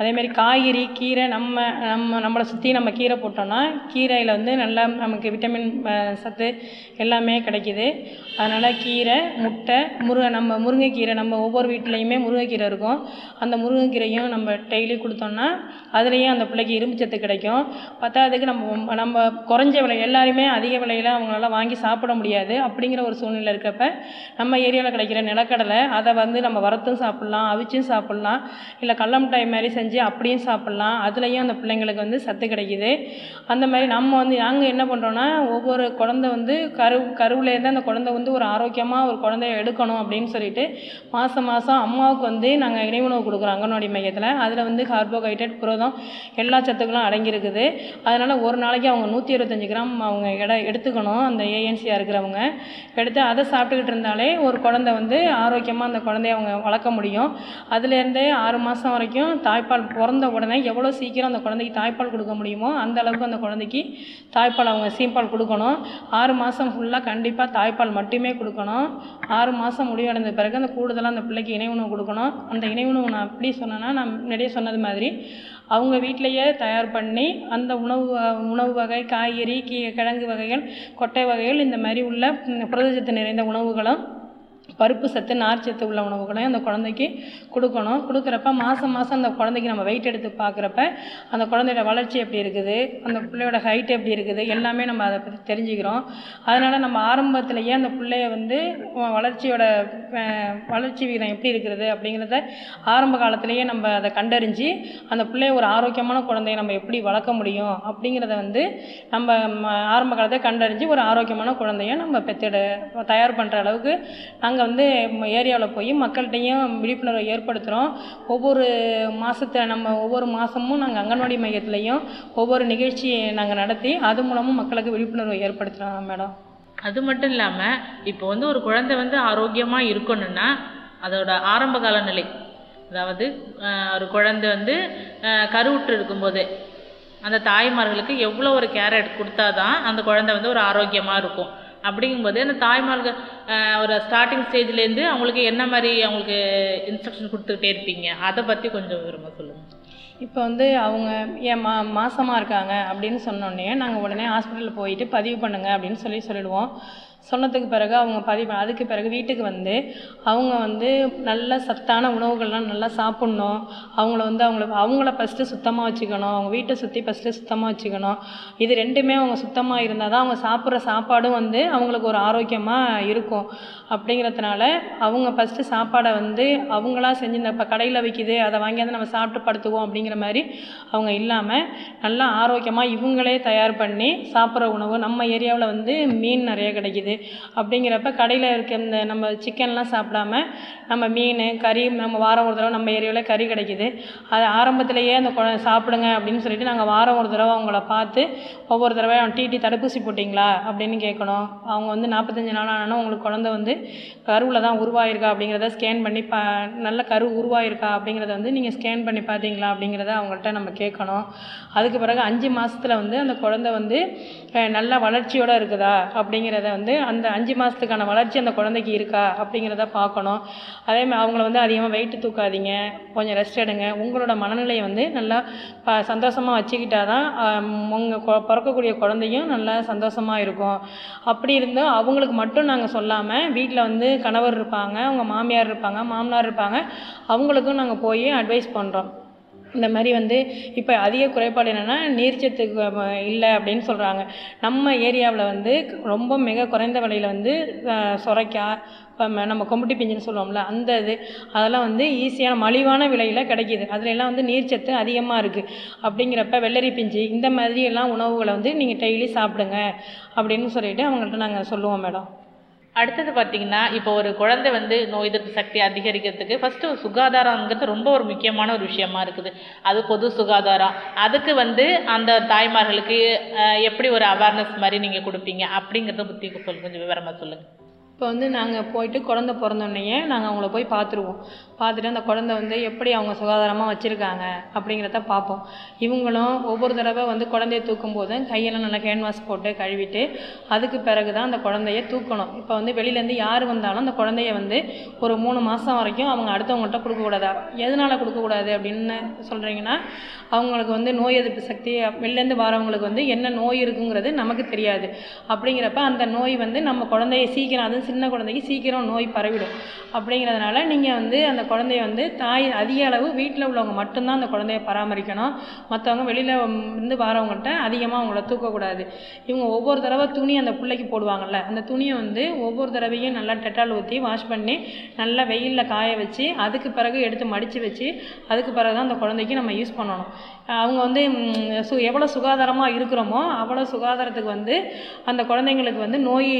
அதேமாரி காய்கறி கீரை நம்ம நம்ம நம்மளை சுற்றி நம்ம கீரை போட்டோம்னா கீரையில் வந்து நல்லா நமக்கு விட்டமின் சத்து எல்லாமே கிடைக்கிது. அதனால் கீரை முட்டை முருங்கை நம்ம முருங்கைக்கீரை நம்ம ஒவ்வொரு வீட்லேயுமே முருங்கைக்கீரை இருக்கும். அந்த முருங்கைக்கீரையும் நம்ம டெய்லி கொடுத்தோம்னா அதுலேயும் அந்த பிள்ளைக்கு இரும்பு சத்து கிடைக்கும். பத்தாததுக்கு நம்ம நம்ம குறைஞ்ச விலை எல்லாருமே அதிக விலையில் அவங்களால வாங்கி சாப்பிட முடியாது. அப்படிங்கிற ஒரு சூழ்நிலை இருக்கப்ப நம்ம ஏரியாவில் கிடைக்கிற நிலக்கடலை அதை வந்து நம்ம வறுத்தும் சாப்பிட்லாம் அவிச்சும் சாப்பிட்லாம். இல்லை கடல மிட்டாய் மாதிரி செஞ்சு அப்படியும் சாப்பிட்லாம். அதுலேயும் அந்த பிள்ளைங்களுக்கு வந்து சத்து கிடைக்கிது. அந்த மாதிரி நம்ம வந்து நாங்கள் என்ன பண்ணுறோன்னா ஒவ்வொரு குழந்தை வந்து கரு கருவிலேருந்து அந்த குழந்தை வந்து ஒரு ஆரோக்கியமாக ஒரு குழந்தைய எடுக்கணும் அப்படின்னு சொல்லிட்டு மாதம் மாதம் அம்மாவுக்கு வந்து நாங்கள் இணை உணவு கொடுக்குறோம் அங்கன்வாடி மையத்தில். அதில் வந்து கார்போஹைட்ரேட் புரதம் எல்லா சத்துக்களும் அடங்கியிருக்குது. அதனால் ஒரு நாளைக்கு அவங்க நூற்றி இருபத்தஞ்சி கிராம் அவங்க எடை எடுத்துக்கணும். அந்த ஏஎன்சியாக இருக்கிறவங்க. எடுத்து அதை சாப்பிட்டுக்கிட்டு இருந்தாலே ஒரு குழந்தை வந்து ஆரோக்கியமாக அந்த குழந்தைய அவங்க வளர்க்க முடியும். அதுலேருந்தே ஆறு மாதம் வரைக்கும் தாய்ப்பால் பிறந்த உடனே எவ்வளோ சீக்கிரம் அந்த குழந்தைக்கு தாய்ப்பால் கொடுக்க முடியுமோ அந்த அளவுக்கு அந்த குழந்தைக்கு தாய்ப்பால் அவங்க சீம்பால் கொடுக்கணும். ஆறு மாதம் ஃபுல்லாக கண்டிப்பாக தாய்ப்பால் மட்டுமே கொடுக்கணும். கொடுக்கணும். ஆறு மாதம் முடிவடைந்த பிறகு அந்த கூடுதலாக அந்த பிள்ளைக்கு இணை உணவு கொடுக்கணும். அந்த இணை உணவு நான் எப்படி சொன்னேன்னா நான் முன்னாடியே சொன்னது மாதிரி அவங்க வீட்டிலையே தயார் பண்ணி அந்த உணவு உணவு வகை காய்கறி கீ கிழங்கு வகைகள் கொட்டை வகைகள் இந்த மாதிரி உள்ள புரதச்சத்து நிறைந்த உணவுகளும் பருப்பு சத்து நார்ச்சத்து உள்ள உணவுகளையும் அந்த குழந்தைக்கு கொடுக்கணும். கொடுக்குறப்ப மாதம் மாதம் அந்த குழந்தைக்கு நம்ம வெயிட் எடுத்து பார்க்குறப்ப அந்த குழந்தையோட வளர்ச்சி எப்படி இருக்குது அந்த பிள்ளையோட ஹைட் எப்படி இருக்குது எல்லாமே நம்ம அதை பற்றி தெரிஞ்சுக்கிறோம். அதனால் நம்ம ஆரம்பத்திலேயே அந்த பிள்ளைய வந்து வளர்ச்சியோட வளர்ச்சி விகிதம் எப்படி இருக்கிறது அப்படிங்கிறத ஆரம்ப காலத்திலேயே நம்ம அதை கண்டறிஞ்சு அந்த பிள்ளைய ஒரு ஆரோக்கியமான குழந்தைய நம்ம எப்படி வளர்க்க முடியும் அப்படிங்கிறத வந்து நம்ம ஆரம்ப காலத்தை கண்டறிஞ்சு ஒரு ஆரோக்கியமான குழந்தைய நம்ம பெற்றெட தயார் பண்ணுற அளவுக்கு நாங்கள் வந்து ஏரியாவில் போய் மக்கள்கிட்டையும் விழிப்புணர்வை ஏற்படுத்துகிறோம் ஒவ்வொரு மாதத்தை நம்ம ஒவ்வொரு மாதமும் நாங்கள் அங்கன்வாடி மையத்துலேயும் ஒவ்வொரு நிகழ்ச்சி நாங்கள் நடத்தி அது மூலமும் மக்களுக்கு விழிப்புணர்வை ஏற்படுத்துகிறோம் மேடம். அது மட்டும் இல்லாமல் இப்போ வந்து ஒரு குழந்தை வந்து ஆரோக்கியமாக இருக்கணும்னா அதோட ஆரம்ப கால நிலை அதாவது ஒரு குழந்தை வந்து கருவுற்று இருக்கும்போது அந்த தாய்மார்களுக்கு எவ்வளோ ஒரு கேர் எடுத்து கொடுத்தா தான் அந்த குழந்தை வந்து ஒரு ஆரோக்கியமாக இருக்கும். அப்படிங்கும்போது அந்த தாய்மார்கள் ஒரு ஸ்டார்டிங் ஸ்டேஜ்லேருந்து அவங்களுக்கு என்ன மாதிரி அவங்களுக்கு இன்ஸ்ட்ரக்ஷன் கொடுத்துக்கிட்டே இருப்பீங்க? அதை பற்றி கொஞ்சம் விரும்ப சொல்லுங்கள் இப்போ வந்து அவங்க ஏன் மா மாசமாக இருக்காங்க? அப்படின்னு சொன்னோடனே நாங்கள் உடனே ஹாஸ்பிட்டலில் போயிட்டு பதிவு பண்ணுங்க அப்படின்னு சொல்லி சொல்லிடுவோம். சொன்னதுக்கு பிறகு அவங்க பதிவு பண்ண- அதுக்கு பிறகு வீட்டுக்கு வந்து அவங்க வந்து நல்ல சத்தான உணவுகள்லாம் நல்லா சாப்பிட்ணும். அவங்கள வந்து அவங்கள அவங்கள ஃபஸ்ட்டு சுத்தமாக வச்சுக்கணும். அவங்க வீட்டை சுற்றி ஃபஸ்ட்டு சுத்தமாக வச்சுக்கணும். இது ரெண்டுமே அவங்க சுத்தமாக இருந்தால் தான் அவங்க சாப்பிட்ற சாப்பாடும் வந்து அவங்களுக்கு ஒரு ஆரோக்கியமாக இருக்கும். அப்படிங்கிறதுனால அவங்க ஃபஸ்ட்டு சாப்பாடை வந்து அவங்களா செஞ்சு இந்த இப்போ கடையில் விற்கிது அதை வாங்கியாந்து நம்ம சாப்பிட்டு படுத்துக்குவோம். அப்படிங்கிற மாதிரி அவங்க இல்லாமல் நல்லா ஆரோக்கியமாக இவங்களே தயார் பண்ணி சாப்பிட்ற உணவு. நம்ம ஏரியாவில் வந்து மீன் நிறைய கிடைக்கிது. அப்படிங்கிறப்ப கடையில் இருக்க இந்த நம்ம சிக்கன்லாம் சாப்பிடாம நம்ம மீன் கறி நம்ம வாரம் ஒரு தடவை நம்ம ஏரியாவில் கறி கிடைக்கிது. அது ஆரம்பத்திலேயே அந்த குழ சாப்பிடுங்க அப்படின்னு சொல்லிட்டு நாங்கள் வாரம் ஒரு தடவை அவங்கள பார்த்து ஒவ்வொரு தடவை டிடி தடுப்பூசி போட்டிங்களா? அப்படின்னு கேட்கணும். அவங்க வந்து நாற்பத்தஞ்சு நாள் ஆனாலும் உங்களுக்கு குழந்தை வந்து கருவில் தான் உருவாயிருக்கா அப்படிங்கிறத ஸ்கேன் பண்ணி பா நல்ல கரு உருவாயிருக்கா அப்படிங்கிறத வந்து நீங்கள் ஸ்கேன் பண்ணி பார்த்தீங்களா அப்படிங்கிறத அவங்கள்ட்ட நம்ம கேட்கணும். அதுக்கு பிறகு அஞ்சு மாதத்தில் வந்து அந்த குழந்தை வந்து நல்லா நல்ல இருக்குதா அப்படிங்கிறத வந்து அந்த அஞ்சு மாதத்துக்கான வளர்ச்சி அந்த குழந்தைக்கு இருக்கா அப்படிங்கிறத பார்க்கணும். அதே மாதிரி அவங்கள வந்து அதிகமாக வெயிட்டு தூக்காதீங்க. கொஞ்சம் ரெஸ்ட் எடுங்க. உங்களோட மனநிலையை வந்து நல்லா ப சந்தோஷமாக வச்சுக்கிட்டா தான் உங்கள் பிறக்கக்கூடிய குழந்தையும் நல்லா சந்தோஷமாக இருக்கும். அப்படி இருந்தும் அவங்களுக்கு மட்டும் நாங்கள் சொல்லாமல் வீட்டில் வந்து கணவர் இருப்பாங்க அவங்க மாமியார் இருப்பாங்க மாமனார் இருப்பாங்க அவங்களுக்கும் நாங்கள் போய் அட்வைஸ் பண்ணுறோம் இந்த மாதிரி வந்து இப்போ அதிக குறைபாடு என்னென்னா நீர்ச்சத்துக்கு இல்லை அப்படின்னு சொல்கிறாங்க நம்ம ஏரியாவில் வந்து ரொம்ப மிக குறைந்த விலையில் வந்து சுரைக்காய் இப்போ நம்ம கொம்புட்டி பிஞ்சுன்னு சொல்லுவோம்ல அந்த இது அதெல்லாம் வந்து ஈஸியான மலிவான விலையில் கிடைக்கிது. அதுலெல்லாம் வந்து நீர்ச்சத்து அதிகமாக இருக்குது அப்படிங்கிறப்ப வெள்ளரி பிஞ்சு இந்த மாதிரி எல்லாம் உணவுகளை வந்து நீங்கள் டெய்லி சாப்பிடுங்க அப்படின்னு சொல்லிட்டு அவங்கள்ட்ட நாங்கள் சொல்லுவோம் மேடம். அடுத்தது பார்த்தீங்கன்னா இப்போ ஒரு குழந்தை வந்து நோய் எதிர்ப்பு சக்தி அதிகரிக்கிறதுக்கு ஃபஸ்ட்டு சுகாதாரங்கிறது ரொம்ப ஒரு முக்கியமான ஒரு விஷயமா இருக்குது. அது பொது சுகாதாரம். அதுக்கு வந்து அந்த தாய்மார்களுக்கு எப்படி ஒரு அவேர்னஸ் மாதிரி நீங்கள் கொடுப்பீங்க? அப்படிங்கிறத பற்றி சொல்லுங்கள் கொஞ்சம் விவரமாக சொல்லுங்கள் இப்போ வந்து நாங்கள் போயிட்டு குழந்த பிறந்தோடனேயே நாங்கள் அவங்கள போய் பார்த்துருவோம். பார்த்துட்டு அந்த குழந்த வந்து எப்படி அவங்க சுகாதாரமாக வச்சுருக்காங்க அப்படிங்கிறத பார்ப்போம். இவங்களும் ஒவ்வொரு தடவை வந்து குழந்தைய தூக்கும் போது கையெல்லாம் நல்லா ஹேண்ட் வாஷ் போட்டு கழுவிட்டு அதுக்கு பிறகு தான் அந்த குழந்தைய தூக்கணும். இப்போ வந்து வெளியிலேருந்து யார் வந்தாலும் அந்த குழந்தைய வந்து ஒரு மூணு மாதம் வரைக்கும் அவங்க அடுத்தவங்கள்ட்ட கொடுக்கக்கூடாதா எதனால் கொடுக்கக்கூடாது அப்படின்னு சொல்கிறீங்கன்னா அவங்களுக்கு வந்து நோய் எதிர்ப்பு சக்தி வெளிலேருந்து வரவங்களுக்கு வந்து என்ன நோய் இருக்குங்கிறது நமக்கு தெரியாது. அப்படிங்கிறப்ப அந்த நோய் வந்து நம்ம குழந்தைய சீக்கிரம் அதுவும் சின்ன குழந்தைக்கு சீக்கிரம் நோய் பரவிடும். அப்படிங்கிறதுனால நீங்கள் வந்து அந்த குழந்தைய வந்து தாய் அதிக அளவு வீட்டில் உள்ளவங்க மட்டும்தான் அந்த குழந்தைய பராமரிக்கணும். மற்றவங்க வெளியில் இருந்து வரவங்கள்ட்ட அதிகமாக அவங்கள தூக்கக்கூடாது. இவங்க ஒவ்வொரு தடவை துணி அந்த பிள்ளைக்கு போடுவாங்கள்ல அந்த துணியை வந்து ஒவ்வொரு தடவையும் நல்லா டெட்டால் ஊற்றி வாஷ் பண்ணி நல்லா வெயிலில் காய வச்சு அதுக்கு பிறகு எடுத்து மடித்து வச்சு அதுக்கு பிறகு தான் அந்த குழந்தைக்கு நம்ம யூஸ் பண்ணணும். அவங்க வந்து சு எவ்வளோ சுகாதாரமாக இருக்கிறோமோ அவ்வளோ சுகாதாரத்துக்கு வந்து அந்த குழந்தைங்களுக்கு வந்து நோய்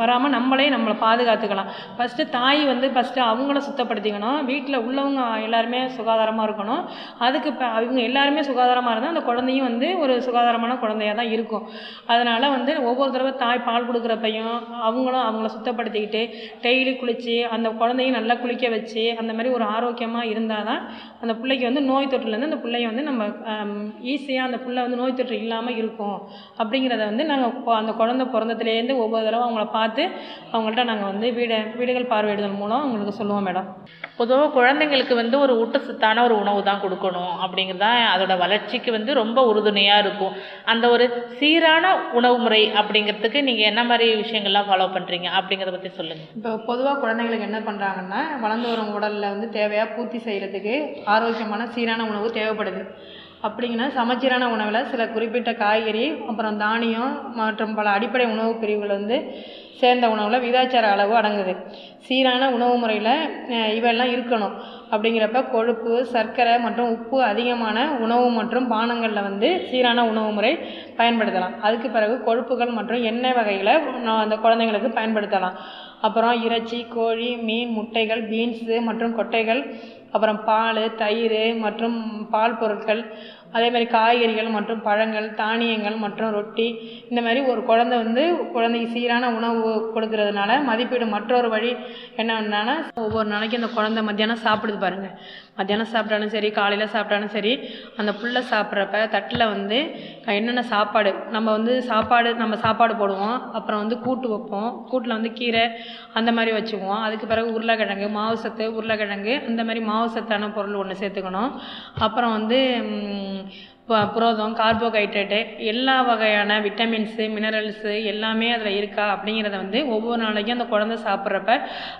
வராமல் நம்மளே நம்ம நம்மளை பாதுகாத்துக்கலாம். ஃபஸ்ட்டு தாய் வந்து ஃபஸ்ட்டு அவங்கள சுத்தப்படுத்திக்கணும். வீட்டில் உள்ளவங்க எல்லாருமே சுகாதாரமாக இருக்கணும். அதுக்கு இப்போ அவங்க எல்லாருமே சுகாதாரமாக இருந்தால் அந்த குழந்தையும் வந்து ஒரு சுகாதாரமான குழந்தையாக தான் இருக்கும். அதனால் வந்து ஒவ்வொரு தடவை தாய் பால் கொடுக்குறப்பையும் அவங்களும் அவங்கள சுத்தப்படுத்திக்கிட்டு டெய்லி குளித்து அந்த குழந்தையும் நல்லா குளிக்க வச்சு அந்த மாதிரி ஒரு ஆரோக்கியமாக இருந்தால் தான் அந்த பிள்ளைக்கு வந்து நோய் தொற்றுலேருந்து அந்த பிள்ளைய வந்து நம்ம ஈஸியாக அந்த பிள்ளை வந்து நோய் தொற்று இல்லாமல் இருக்கும். அப்படிங்கிறத வந்து நாங்கள் அந்த குழந்தை பிறந்ததுலேருந்து ஒவ்வொரு தடவை அவங்கள பார்த்து அவங்க அவங்கள்ட்ட நாங்கள் வந்து வீடு வீடுகள் பார்வையிடுதல் மூலம் அவங்களுக்கு சொல்லுவோம் மேடம். பொதுவாக குழந்தைங்களுக்கு வந்து ஒரு ஊட்டச்சத்தான ஒரு உணவு தான் கொடுக்கணும் அப்படிங்கிறது தான் அதோட வளர்ச்சிக்கு வந்து ரொம்ப உறுதுணையாக இருக்கும். அந்த ஒரு சீரான உணவு முறை அப்படிங்கிறதுக்கு நீங்கள் என்ன மாதிரி விஷயங்கள்லாம் ஃபாலோ பண்ணுறீங்க அப்படிங்கிறத பற்றி சொல்லுங்கள் இப்போ பொதுவாக குழந்தைங்களுக்கு என்ன பண்ணுறாங்கன்னா வளர்ந்து வரும் உடலில் வந்து தேவையாக பூர்த்தி செய்கிறதுக்கு ஆரோக்கியமான சீரான உணவு தேவைப்படுது. அப்படிங்கன்னா சமச்சீரான உணவில் சில குறிப்பிட்ட காய்கறி அப்புறம் தானியம் மற்றும் பல அடிப்படை உணவு பிரிவுகள் வந்து சேர்ந்த உணவில் விகிதாச்சார அளவு அடங்குது. சீரான உணவு முறையில் இவையெல்லாம் இவெல்லாம் இருக்கணும். அப்படிங்கிறப்ப கொழுப்பு சர்க்கரை மற்றும் உப்பு அதிகமான உணவு மற்றும் பானங்களில் வந்து சீரான உணவு முறை பயன்படுத்தலாம். அதுக்கு பிறகு கொழுப்புகள் மற்றும் எண்ணெய் வகைகளை நான் அந்த குழந்தைங்களுக்கு பயன்படுத்தலாம். அப்புறம் இறைச்சி கோழி மீன் முட்டைகள் பீன்ஸு மற்றும் கொட்டைகள் அப்புறம் பால் தயிர் மற்றும் பால் பொருட்கள் அதே மாதிரி காய்கறிகள் மற்றும் பழங்கள் தானியங்கள் மற்றும் ரொட்டி. இந்த மாதிரி ஒரு குழந்தை வந்து குழந்தைக்கு சீரான உணவு கொடுக்கறதுனால மதிப்பீடு மற்றொரு வழி என்னென்னா ஒவ்வொரு நாளைக்கு அந்த குழந்தை மத்தியானம் சாப்பிடுது பாருங்கள் மத்தியானம் சாப்பிட்டாலும் சரி காலையில் சாப்பிட்டாலும் சரி அந்த புல்லை சாப்பிட்றப்ப தட்டில் வந்து என்னென்ன சாப்பாடு நம்ம வந்து சாப்பாடு நம்ம சாப்பாடு போடுவோம். அப்புறம் வந்து கூட்டு வைப்போம். கூட்டில் வந்து கீரை அந்த மாதிரி வச்சுக்குவோம். அதுக்கு பிறகு உருளைக்கிழங்கு மாவு சத்து உருளைக்கிழங்கு அந்த மாதிரி மாவு சத்தான பொருள் ஒன்று சேர்த்துக்கணும். அப்புறம் வந்து இப்போ புரோதம் புரதம் கார்போஹைட்ரேட்டு எல்லா வகையான விட்டமின்ஸு மினரல்ஸு எல்லாமே அதில் இருக்கா அப்படிங்கிறத வந்து ஒவ்வொரு நாளைக்கும் அந்த குழந்தை சாப்பிட்றப்ப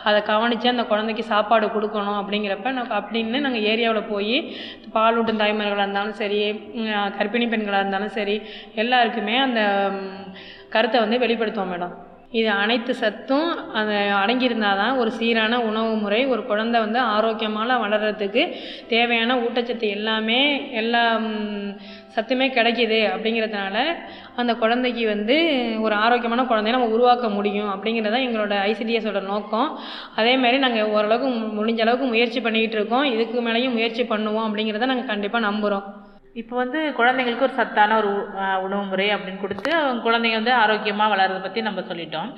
அதை கவனித்து அந்த குழந்தைக்கு சாப்பாடு கொடுக்கணும் அப்படிங்கிறப்ப நான் அப்படின்னு நாங்கள் ஏரியாவில் போய் பாலூட்டும் தாய்மார்களாக இருந்தாலும் சரி கர்ப்பிணி பெண்களாக இருந்தாலும் சரி எல்லாருக்குமே அந்த கருத்தை வந்து வெளிப்படுத்துவோம் மேடம் இது அனைத்து சத்தும் அது அடங்கியிருந்தால் தான் ஒரு சீரான உணவு முறை ஒரு குழந்தை வந்து ஆரோக்கியமான வளர்கிறதுக்கு தேவையான ஊட்டச்சத்து எல்லாமே எல்லா சத்துமே கிடைக்கிது அப்படிங்கிறதுனால அந்த குழந்தைக்கு வந்து ஒரு ஆரோக்கியமான குழந்தைய நம்ம உருவாக்க முடியும் அப்படிங்கிறது தான் எங்களோட ஐசிடிஎஸோட நோக்கம். அதேமாரி நாங்கள் ஓரளவுக்கு முடிஞ்ச அளவுக்கு முயற்சி பண்ணிக்கிட்டு இருக்கோம். இதுக்கு மேலேயும் முயற்சி பண்ணுவோம் அப்படிங்கிறத நாங்கள் கண்டிப்பாக நம்புகிறோம் இப்போ வந்து குழந்தைங்களுக்கு ஒரு சத்தான ஒரு உணவு முறை அப்படின்னு கொடுத்து அவங்க குழந்தைங்க வந்து ஆரோக்கியமாக வளர்றதை பற்றி நம்ம சொல்லிட்டோம்.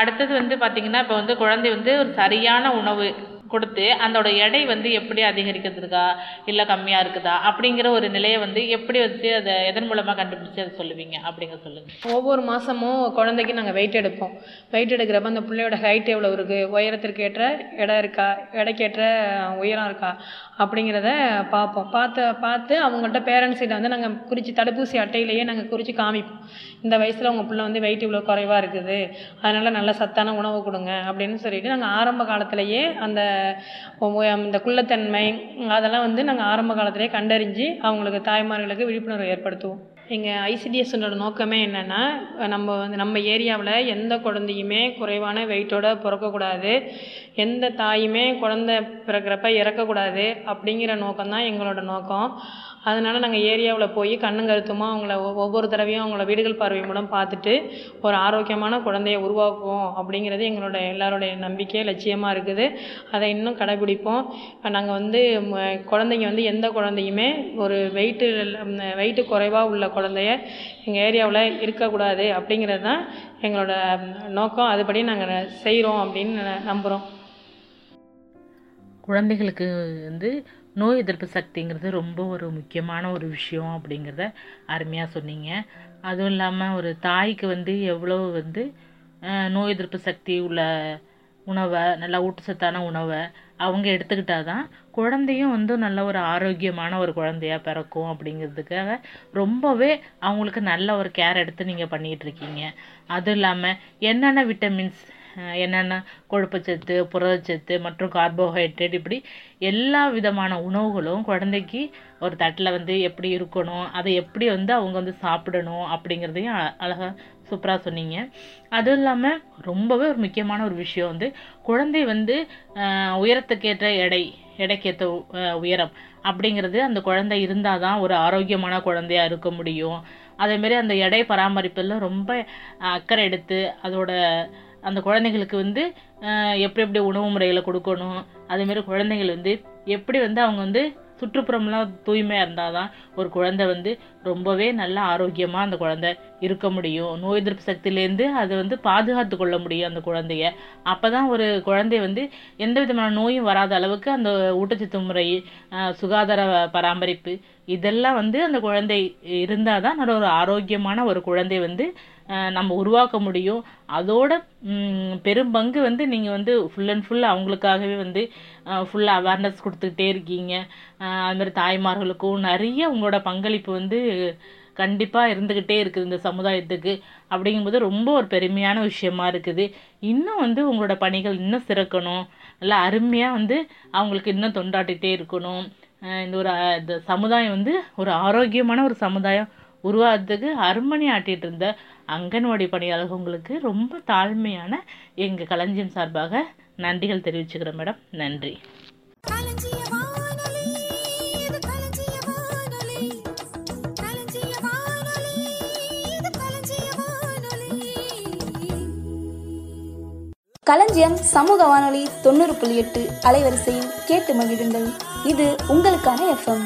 அடுத்தது வந்து பார்த்திங்கன்னா இப்போ வந்து குழந்தை வந்து ஒரு சரியான உணவு கொடுத்து அதோட எடை வந்து எப்படி அதிகரிக்கிறதுக்கா? இல்லை கம்மியாக இருக்குதா? அப்படிங்கிற ஒரு நிலையை வந்து எப்படி வச்சு அதை எதன் மூலமாக கண்டுபிடிச்சி அதை சொல்லுவீங்க? அப்படிங்க சொல்லுங்கள் ஒவ்வொரு மாதமும் குழந்தைக்கு நாங்கள் வெயிட் எடுப்போம். வெயிட் எடுக்கிறப்ப அந்த பிள்ளையோட ஹைட் எவ்வளோ இருக்குது உயரத்திற்கு ஏற்ற இடம் இருக்கா? எடைக்கேற்ற உயரம் இருக்கா? அப்படிங்கிறத பார்ப்போம். பார்த்து பார்த்து அவங்கள்ட்ட பேரண்ட்ஸ்கிட்ட வந்து நாங்கள் குறித்து தடுப்பூசி அட்டையிலேயே நாங்கள் குறித்து காமிப்போம். இந்த வயசில் உங்கள் பிள்ளை வந்து வெயிட் இவ்வளோ குறைவாக இருக்குது. அதனால் நல்ல சத்தான உணவு கொடுங்க அப்படின்னு சொல்லிட்டு நாங்கள் ஆரம்ப காலத்திலேயே அந்த இந்த குள்ளத்தன்மை அதெல்லாம் வந்து நாங்கள் ஆரம்ப காலத்திலேயே கண்டறிஞ்சு அவங்களுக்கு தாய்மார்களுக்கு விழிப்புணர்வு ஏற்படுத்துவோம். எங்கள் ஐசிடிஎஸ்ஸோட நோக்கமே என்னென்னா நம்ம வந்து நம்ம ஏரியாவில் எந்த குழந்தையுமே குறைவான வெயிட்டோட பிறக்கக்கூடாது. எந்த தாயுமே குழந்த பிறக்கிறப்ப இறக்கக்கூடாது அப்படிங்கிற நோக்கம் தான் எங்களோட நோக்கம். அதனால் நாங்கள் ஏரியாவில் போய் கண்ணும் கருத்துமாக அவங்கள ஒவ்வொரு தடவையும் அவங்கள வீடுகள் பார்வை மூலம் பார்த்துட்டு ஒரு ஆரோக்கியமான குழந்தைய உருவாக்குவோம் அப்படிங்கிறது எங்களோட எல்லாரோடைய நம்பிக்கை லட்சியமாக இருக்குது. அதை இன்னும் கடைபிடிப்போம். நாங்கள் வந்து குழந்தைங்க வந்து எந்த குழந்தையுமே ஒரு வெயிட்டு வெயிட்டு குறைவாக உள்ள குழந்தைய எங்கள் ஏரியாவில் இருக்கக்கூடாது அப்படிங்கிறது தான் எங்களோட நோக்கம். அதுபடி நாங்கள் செய்கிறோம் அப்படின்னு நம்புகிறோம் குழந்தைகளுக்கு வந்து நோய் எதிர்ப்பு சக்திங்கிறது ரொம்ப ஒரு முக்கியமான ஒரு விஷயம் அப்படிங்கிறத அருமையாக சொன்னீங்க. அதுவும் இல்லாமல் ஒரு தாய்க்கு வந்து எவ்வளோ வந்து நோய் எதிர்ப்பு சக்தி உள்ள உணவை நல்லா ஊட்டச்சத்தான உணவை அவங்க எடுத்துக்கிட்டால் தான் குழந்தையும் வந்து நல்ல ஒரு ஆரோக்கியமான ஒரு குழந்தையாக பிறக்கும் அப்படிங்கிறதுக்காக ரொம்பவே அவங்களுக்கு நல்ல ஒரு கேர் எடுத்து நீங்கள் பண்ணிகிட்டு இருக்கீங்க. அதுவும் இல்லாமல் என்னென்ன விட்டமின்ஸ் என்னென்ன கொழுப்புச்சத்து புரதச்சத்து மற்றும் கார்போஹைட்ரேட் இப்படி எல்லா விதமான உணவுகளும் குழந்தைக்கு ஒரு தட்டில் வந்து எப்படி இருக்கணும் அதை எப்படி வந்து அவங்க வந்து சாப்பிடணும் அப்படிங்கிறதையும் அ- அழகாக சூப்பராக சொன்னீங்க. அதுவும் இல்லாமல் ரொம்பவே ஒரு முக்கியமான ஒரு விஷயம் வந்து குழந்தை வந்து உயரத்துக்கேற்ற எடை எடைக்கேற்ற உயரம் அப்படிங்கிறது அந்த குழந்தை இருந்தால் தான் ஒரு ஆரோக்கியமான குழந்தையாக இருக்க முடியும். அதேமாரி அந்த எடை பராமரிப்பில் ரொம்ப அக்கறை எடுத்து அதோட அந்த குழந்தைங்களுக்கு வந்து எப்படி எப்படி உணவு முறைகளை கொடுக்கணும் அதேமாரி குழந்தைகள் வந்து எப்படி வந்து அவங்க வந்து சுற்றுப்புறம்லாம் தூய்மையாக இருந்தால் தான் ஒரு குழந்தை வந்து ரொம்பவே நல்ல ஆரோக்கியமாக அந்த குழந்தை இருக்க முடியும். நோய் எதிர்ப்பு சக்தியிலேருந்து அதை வந்து பாதுகாத்து கொள்ள முடியும் அந்த குழந்தைய. அப்போ தான் ஒரு குழந்தை வந்து எந்த விதமான நோயும் வராத அளவுக்கு அந்த ஊட்டச்சத்து முறை சுகாதார பராமரிப்பு இதெல்லாம் வந்து அந்த குழந்தை இருந்தால் தான் நல்ல ஒரு ஆரோக்கியமான ஒரு குழந்தை வந்து நம்ம உருவாக்க முடியும். அதோட பெரும்பங்கு வந்து நீங்கள் வந்து ஃபுல் அண்ட் ஃபுல் அவங்களுக்காகவே வந்து ஃபுல்லாக அவேர்னஸ் கொடுத்துக்கிட்டே இருக்கீங்க. அதுமாதிரி தாய்மார்களுக்கும் நிறைய உங்களோட பங்களிப்பு வந்து கண்டிப்பாக இருந்துக்கிட்டே இருக்குது இந்த சமுதாயத்துக்கு அப்படிங்கும்போது ரொம்ப ஒரு பெருமையான விஷயமா இருக்குது. இன்னும் வந்து உங்களோட பணிகள் இன்னும் சிறக்கணும். நல்லா அருமையாக வந்து அவங்களுக்கு இன்னும் தொண்டாட்டிகிட்டே இருக்கணும். இந்த ஒரு இந்த சமுதாயம் வந்து ஒரு ஆரோக்கியமான ஒரு சமுதாயம் உருவாகிறதுக்கு அருமணி ஆட்டிகிட்டு இருந்த அங்கன்வாடி பணியாளர்களுக்கு ரொம்ப தாழ்மையான எங்கள் களஞ்சியம் சார்பாக நன்றிகள் தெரிவிச்சுக்கிறேன் மேடம். நன்றி. களஞ்சியம் சமூக வானொலி தொண்ணூறு புள்ளி எட்டு அலைவரிசையில் கேட்டு மகிழுங்கள். இது உங்களுக்கான எஃப்எம்.